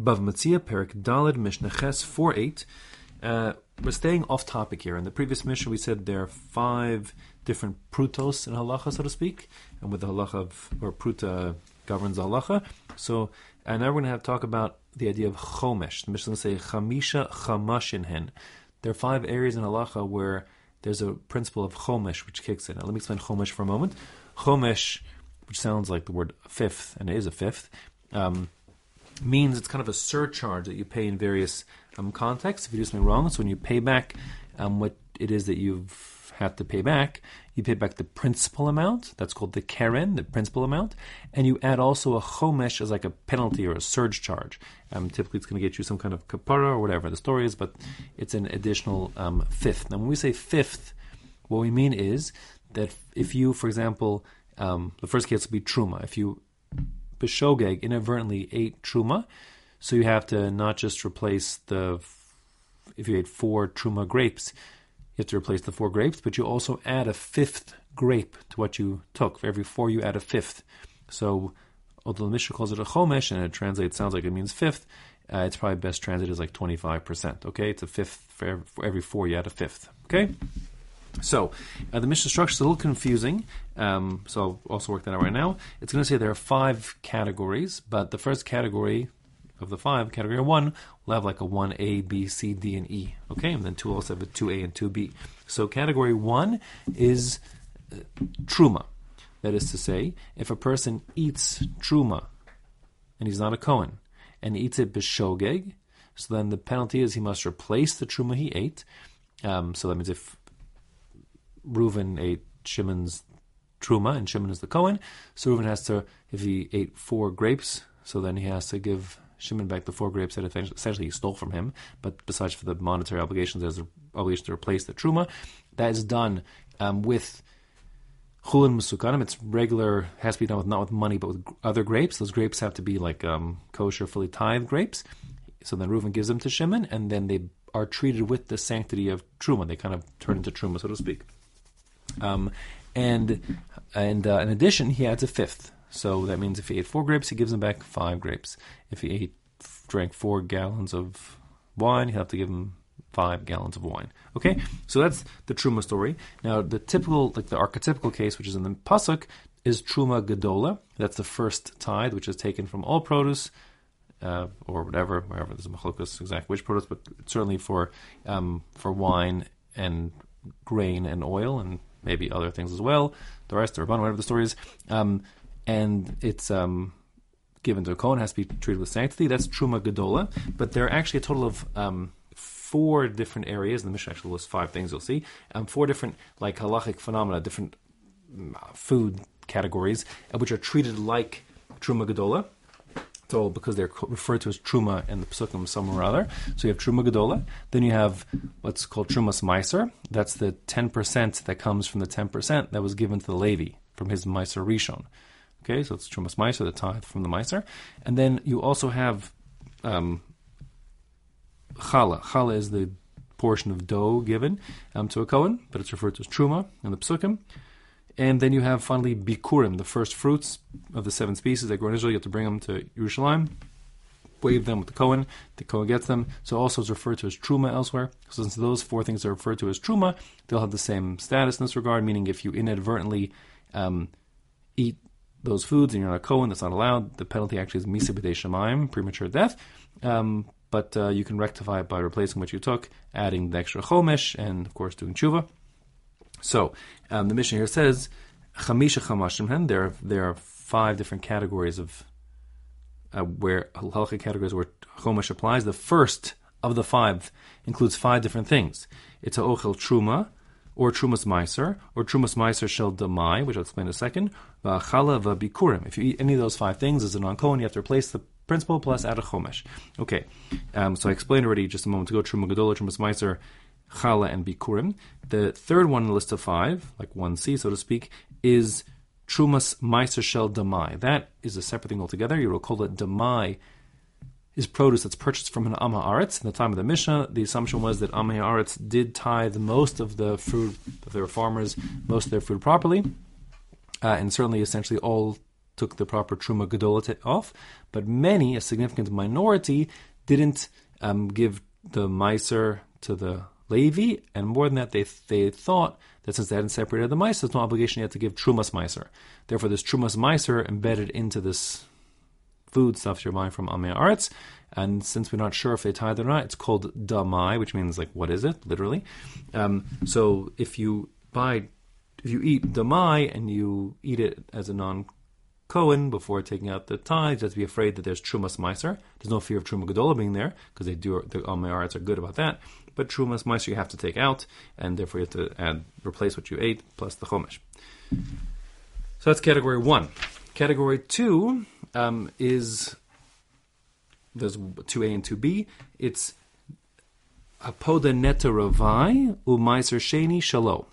Bava Metzia, Perik Dalid, Mishnah Ches 4 8. Uh, we're staying off topic here. In the previous Mishnah, we said there are five different prutos in halacha, so to speak, and with the halacha of, or pruta governs halacha. So, and now we're going to have to talk about the idea of chomesh. The Mishnah is going to say chamisha chamashin hen. There are five areas in halacha where there's a principle of chomesh which kicks in. Now, let me explain chomesh for a moment. Chomesh, which sounds like the word fifth, and it is a fifth. Um, means it's kind of a surcharge that you pay in various um, contexts if you do something wrong. So when you pay back um, what it is that you've had to pay back, you pay back the principal amount. That's called the keren, the principal amount, and you add also a chomesh as like a penalty or a surge charge. Um, typically, it's going to get you some kind of kapara or whatever the story is, but it's an additional um, fifth. Now, when we say fifth, what we mean is that if you, for example, um, the first case will be truma. If you b'shogeg inadvertently ate truma, so you have to not just replace the if you ate four truma grapes, you have to replace the four grapes, but you also add a fifth grape to what you took. For every four, you add a fifth. So, although the Mishnah calls it a chomesh and it translates sounds like it means fifth, uh, it's probably best translated as like twenty five percent. Okay, it's a fifth for every, for every four, you add a fifth. Okay. So, uh, the Mishnah structure is a little confusing, um, so I'll also work that out right now. It's going to say there are five categories, but the first category of the five, category one, will have like a 1A, B, C, D, and E. Okay, and then two also have a 2A and 2B. So, category one is uh, truma. That is to say, if a person eats truma, and he's not a Kohen, and eats it b'shogeg, so then the penalty is he must replace the truma he ate. Um, so that means if Reuven ate Shimon's truma, and Shimon is the Cohen. So Reuven has to, if he ate four grapes, so then he has to give Shimon back the four grapes that essentially he stole from him. But besides for the monetary obligations, there's an obligation to replace the truma. That is done um, with chulin musukanim. It's regular, has to be done with not with money, but with other grapes. Those grapes have to be like um, kosher, fully tithed grapes. So then Reuven gives them to Shimon, and then they are treated with the sanctity of truma. They kind of turn into truma, so to speak. Um, and and uh, in addition, he adds a fifth. So that means if he ate four grapes, he gives him back five grapes. If he ate drank four gallons of wine, he'll have to give him five gallons of wine. Okay, so that's the truma story. Now, the typical, like the archetypical case, which is in the pasuk, is truma gadola. That's the first tithe, which is taken from all produce. Uh, or whatever, wherever there's a machlokas exact which produce, but certainly for um, for wine and grain and oil and maybe other things as well. The rest, the Rabban, whatever the story is, um, and it's um, given to a Kohen, has to be treated with sanctity. That's Truma Gedola. But there are actually a total of um, four different areas, the Mishnah actually lists five things you'll see, um, four different like halachic phenomena, different mm, food categories, uh, which are treated like Truma Gedola. So because they're referred to as truma in the psukim somewhere or other. So you have truma gedola. Then you have what's called trumas meiser. That's the ten percent that comes from the ten percent that was given to the Levi from his meiser rishon. Okay, so it's trumas meiser, the tithe from the meiser. And then you also have um. Challah is the portion of dough given um, to a kohen, but it's referred to as truma in the psukim. And then you have finally bikurim, the first fruits of the seven species that grow in Israel. You have to bring them to Yerushalayim, wave them with the Kohen. The Kohen gets them. So also it's referred to as truma elsewhere. So since those four things are referred to as truma, they'll have the same status in this regard. Meaning, if you inadvertently um, eat those foods and you're not a Kohen, that's not allowed. The penalty actually is misa shemaim, premature death. Um, but uh, you can rectify it by replacing what you took, adding the extra chomesh, and of course doing tshuva. So um, the Mishnah here says chamisha chamashim There there are five different categories of uh, where halacha categories where chomesh applies. The first of the five includes five different things. It's a ochel truma, or trumas meiser, or trumas meiser shel damai, which I'll explain in a second. V'achala v'bikurim. If you eat any of those five things as a non-kohen, you have to replace the principal plus add a chomesh. Okay, um, so I explained already just a moment ago. Truma gadola, trumas meiser, chala, and bikurim. The third one in the list of five, like 1C, so to speak, is trumas meiser shel damai. That is a separate thing altogether. You will call it damai is produce that's purchased from an Am Haaretz. In the time of the Mishnah, the assumption was that Am Haaretz did tithe most of the food, if they were farmers, most of their food properly, uh, and certainly essentially all took the proper truma gedola off, but many, a significant minority, didn't um, give the miser to the Levi, and more than that, they they thought that since they hadn't separated the miser, there's no obligation yet to give trumas miser. Therefore, there's trumas miser embedded into this food stuff you're buying from Amei Haaretz. And since we're not sure if they tithe or not, it's called damai, which means like what is it, literally. Um, so if you buy, if you eat damai and you eat it as a non Cohen before taking out the tithes. You have to be afraid that there's Trumas Meiser. There's no fear of Truma Gedola being there because they do the amei haaretz are good about that. But Trumas Meiser you have to take out, and therefore you have to add replace what you ate plus the Chomesh. So that's category one. Category two um, is there's 2A and 2B. It's Apoda Ravai Umaiser Sheni Shalom.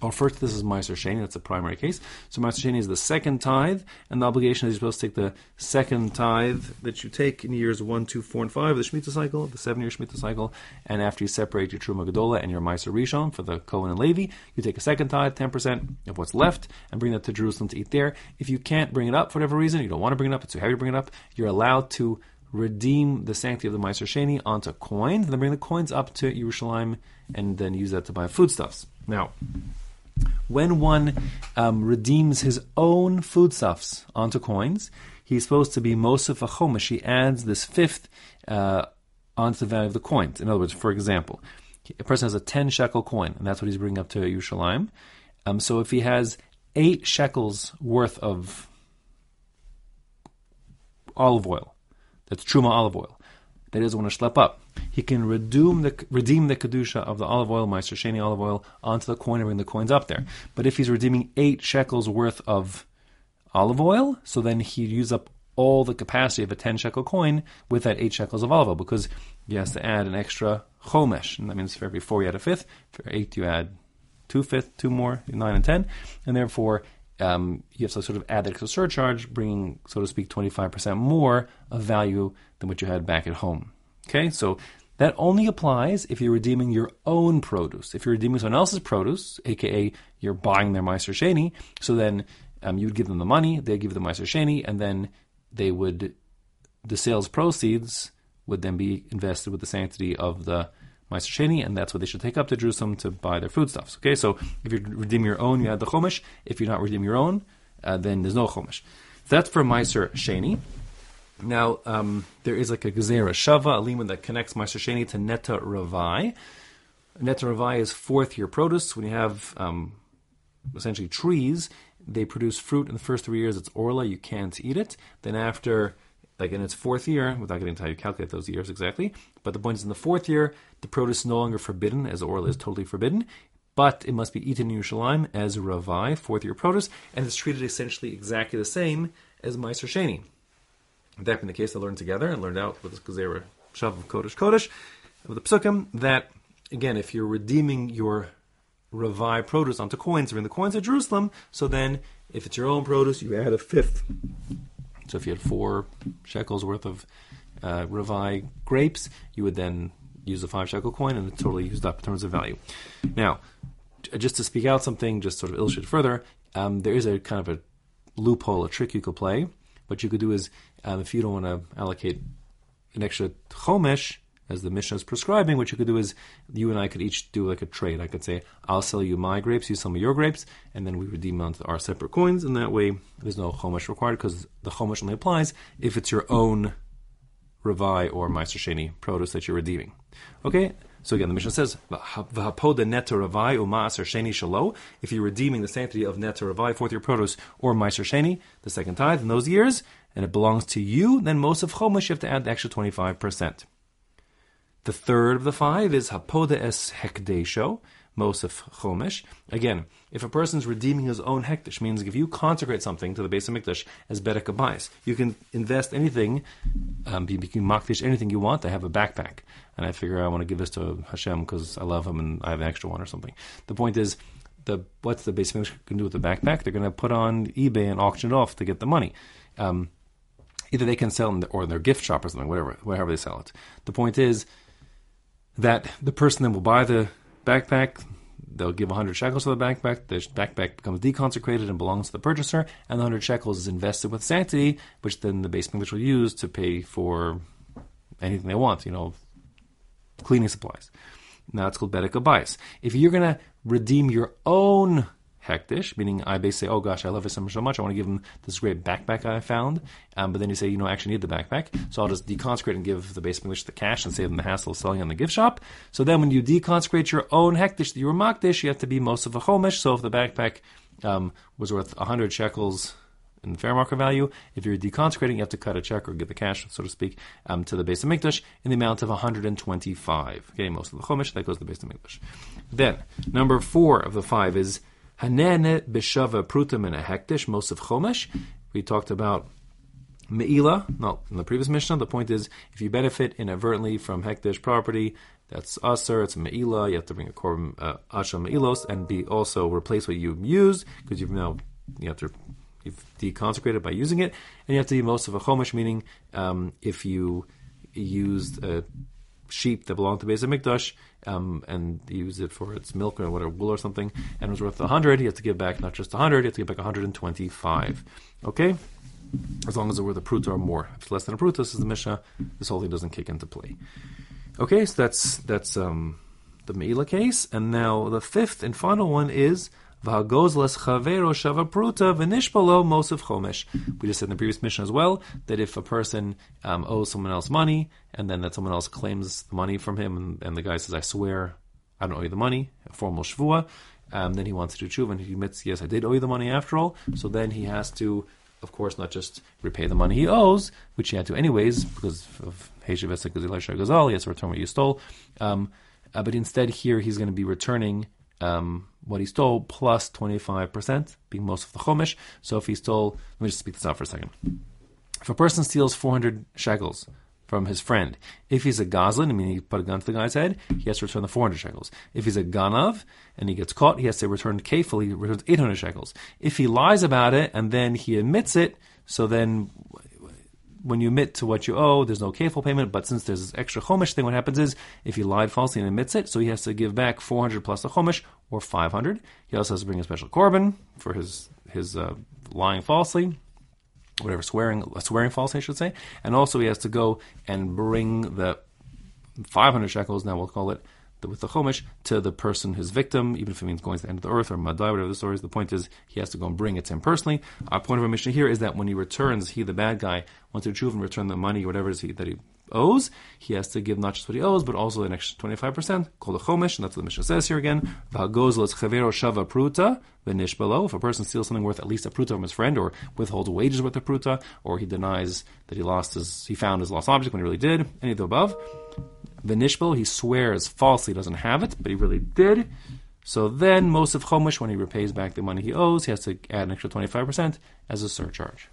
Or first, this is Meiser Sheni, that's the primary case. So Meiser Sheni is the second tithe, and the obligation is you're supposed to take the second tithe that you take in years 1, 2, 4, and 5 of the Shemitah cycle, the seven year Shemitah cycle, and after you separate your Truma Gedola and your Meiser Rishon for the Cohen and Levi, you take a second tithe, 10% of what's left, and bring that to Jerusalem to eat there. If you can't bring it up for whatever reason, you don't want to bring it up, it's too heavy to bring it up, you're allowed to redeem the sanctity of the Meiser Sheni onto coins, and then bring the coins up to Yerushalayim, and then use that to buy foodstuffs. Now, when one um, redeems his own foodstuffs onto coins, he's supposed to be Mosef Achomish. He adds this fifth uh, onto the value of the coins. In other words, for example, a person has a 10 shekel coin, and that's what he's bringing up to Yerushalayim. Um, so if he has eight shekels worth of olive oil, that's truma olive oil, that doesn't want to schlep up he can redeem the redeem the kedusha of the olive oil, Meiser Sheni olive oil, onto the coin and bring the coins up there. But if he's redeeming eight shekels worth of olive oil, so then he'd use up all the capacity of a ten shekel coin with that eight shekels of olive oil because he has to add an extra chomesh, and that means for every four you add a fifth. For eight you add two fifth, two more, nine and ten, and therefore. Um, you have to sort of add that extra surcharge, bringing, so to speak, 25% more of value than what you had back at home. Okay, so that only applies if you're redeeming your own produce. If you're redeeming someone else's produce, aka you're buying their Meiser Sheni, so then um, you would give them the money, they give the Meiser Sheni, and then they would, the sales proceeds would then be invested with the sanctity of the Meiser Sheni, and that's what they should take up to Jerusalem to buy their foodstuffs. Okay, so if you redeem your own, you add the Chumash. If you're not redeeming your own, uh, then there's no Chumash. That's for Meiser Sheni. Now, um, there is like a Gezerah Shava, a limud that connects Meiser Sheni to Neta Ravai. Neta Ravai is fourth year produce. When you have um, essentially trees, they produce fruit in the first three years. It's Orla, you can't eat it. Then after, like in its fourth year, without getting into how you calculate those years exactly, but the point is in the fourth year, the produce is no longer forbidden, as Orla is totally forbidden. But it must be eaten in Yerushalayim as Ravai, fourth year produce, and it's treated essentially exactly the same as Meiser Sheni. That being the case, I learned together and learned out with the Gezerah Shav of Kodesh Kodesh, with the Psukim, that, again, if you're redeeming your Ravai produce onto coins, or in the coins of Jerusalem, so then if it's your own produce, you add a fifth. So if you had four shekels worth of uh, Ravai grapes, you would then use a five shekel coin and it's totally used up in terms of value. Now, just to speak out something, just sort of illustrate further, um, there is a kind of a loophole, a trick you could play. What you could do is um, if you don't want to allocate an extra chomesh, as the Mishnah is prescribing, what you could do is you and I could each do like a trade. I could say, I'll sell you my grapes, you sell me your grapes, and then we redeem onto our separate coins, and that way there's no chomesh required because the chomesh only applies if it's your own Ravai or Meiser Sheni produce that you're redeeming. Okay, so again, the Mishnah says, "V'hapoda neta ravai u'ma'aser sheni shalo." If you're redeeming the sanctity of neta ravai, fourth year produce, or ma'aser sheni, the second tithe in those years, and it belongs to you, then mosif chomesh you have to add the extra twenty five percent. The third of the five is hapoda es hekdesho, Mosef Chomesh. Again, if a person's redeeming his own hekdesh, means if you consecrate something to the Beis HaMikdash as Bedek you can invest anything, um, you can makdish anything you want. I have a backpack, and I figure I want to give this to Hashem because I love him and I have an extra one or something. The point is, the what's the Beis Mikdash can do with the backpack? They're going to put on eBay and auction it off to get the money. Um, either they can sell it or in their gift shop or something, whatever, wherever they sell it. The point is that the person that will buy the backpack, they'll give 100 shekels to the backpack. The backpack becomes deconsecrated and belongs to the purchaser, and the 100 shekels is invested with sanctity, which then the base English will use to pay for anything they want, you know, cleaning supplies. Now it's called Bedek Abayis. If you're going to redeem your own hekdesh, meaning I basically say, oh gosh, I love Hashem so much, I want to give him this great backpack I found. Um, but then you say, you know, I actually need the backpack, so I'll just deconsecrate and give the base English the cash and save them the hassle of selling in the gift shop. So then when you deconsecrate your own hekdesh that you makdish, you have to be mosif a chomish. So if the backpack um, was worth 100 shekels in fair market value. If you're deconsecrating, you have to cut a check or give the cash, so to speak, um, to the Beis HaMikdash in the amount of 125. Okay, mosif the Chumash, that goes to the Beis HaMikdash. Then, number four of the five is Hanene b'shava prutim and a hekdesh, most of Chumash. We talked about Me'ila, not in the previous Mishnah. The point is, if you benefit inadvertently from hekdesh property, that's aser, it's me'ila, you have to bring a korban uh, asha me'ilos and be also replace what you used, because you've now, you have to you've deconsecrated by using it, and you have to be mosif a chomish, meaning um, if you used a sheep that belonged to Beis Mikdash um, and use it for its milk or whatever wool or something, and it was worth hundred, you have to give back not just hundred, you have to give back 125. Okay, as long as it were the pruta or more. If it's less than a pruta, is the Mishnah, this whole thing doesn't kick into play. Okay, so that's that's um, the Meila case, and now the fifth and final one is V'hagozlas chavero shava pruta v'nishpalo mosif chomesh. We just said in the previous Mishnah as well that if a person um, owes someone else money and then that someone else claims the money from him and, and the guy says, "I swear I don't owe you the money," a formal shvua, um, then he wants to do tshuva and he admits, "Yes, I did owe you the money after all." So then he has to, of course, not just repay the money he owes, which he had to anyways because of Heshav Gazal, he has to return what you stole. Um, uh, but instead, here he's going to be returning um, what he stole plus 25%, being mosif the Chomish. So if he stole, let me just speak this out for a second. If a person steals 400 shekels from his friend, if he's a Gazlan, I mean, he put a gun to the guy's head, he has to return the 400 shekels. If he's a Ganav and he gets caught, he has to return kefil, he returns 800 shekels. If he lies about it and then he admits it, so then when you admit to what you owe, there's no kefil payment, but since there's this extra chomish thing, what happens is if he lied falsely and admits it, so he has to give back 400 plus the chomish, or 500. He also has to bring a special korban for his his uh, lying falsely, whatever swearing swearing falsely, I should say, and also he has to go and bring the 500 shekels. Now we'll call it with the chomish to the person, his victim, even if it means going to the end of the earth or madai, whatever the story is. The point is, he has to go and bring it to him personally. Our point of our Mishnah here is that when he returns, he, the bad guy, wants to retrieve and return the money, or whatever it is he, that he owes, he has to give not just what he owes, but also an extra 25%, called a chomish, and that's what the Mishnah says here again. shava pruta, below. If a person steals something worth at least a pruta from his friend, or withholds wages worth a pruta, or he denies that he lost his, he found his lost object when he really did, any of the above, Vinishbal, he swears falsely doesn't have it, but he really did. So then, mosif Chomish, when he repays back the money he owes, he has to add an extra 25% as a surcharge.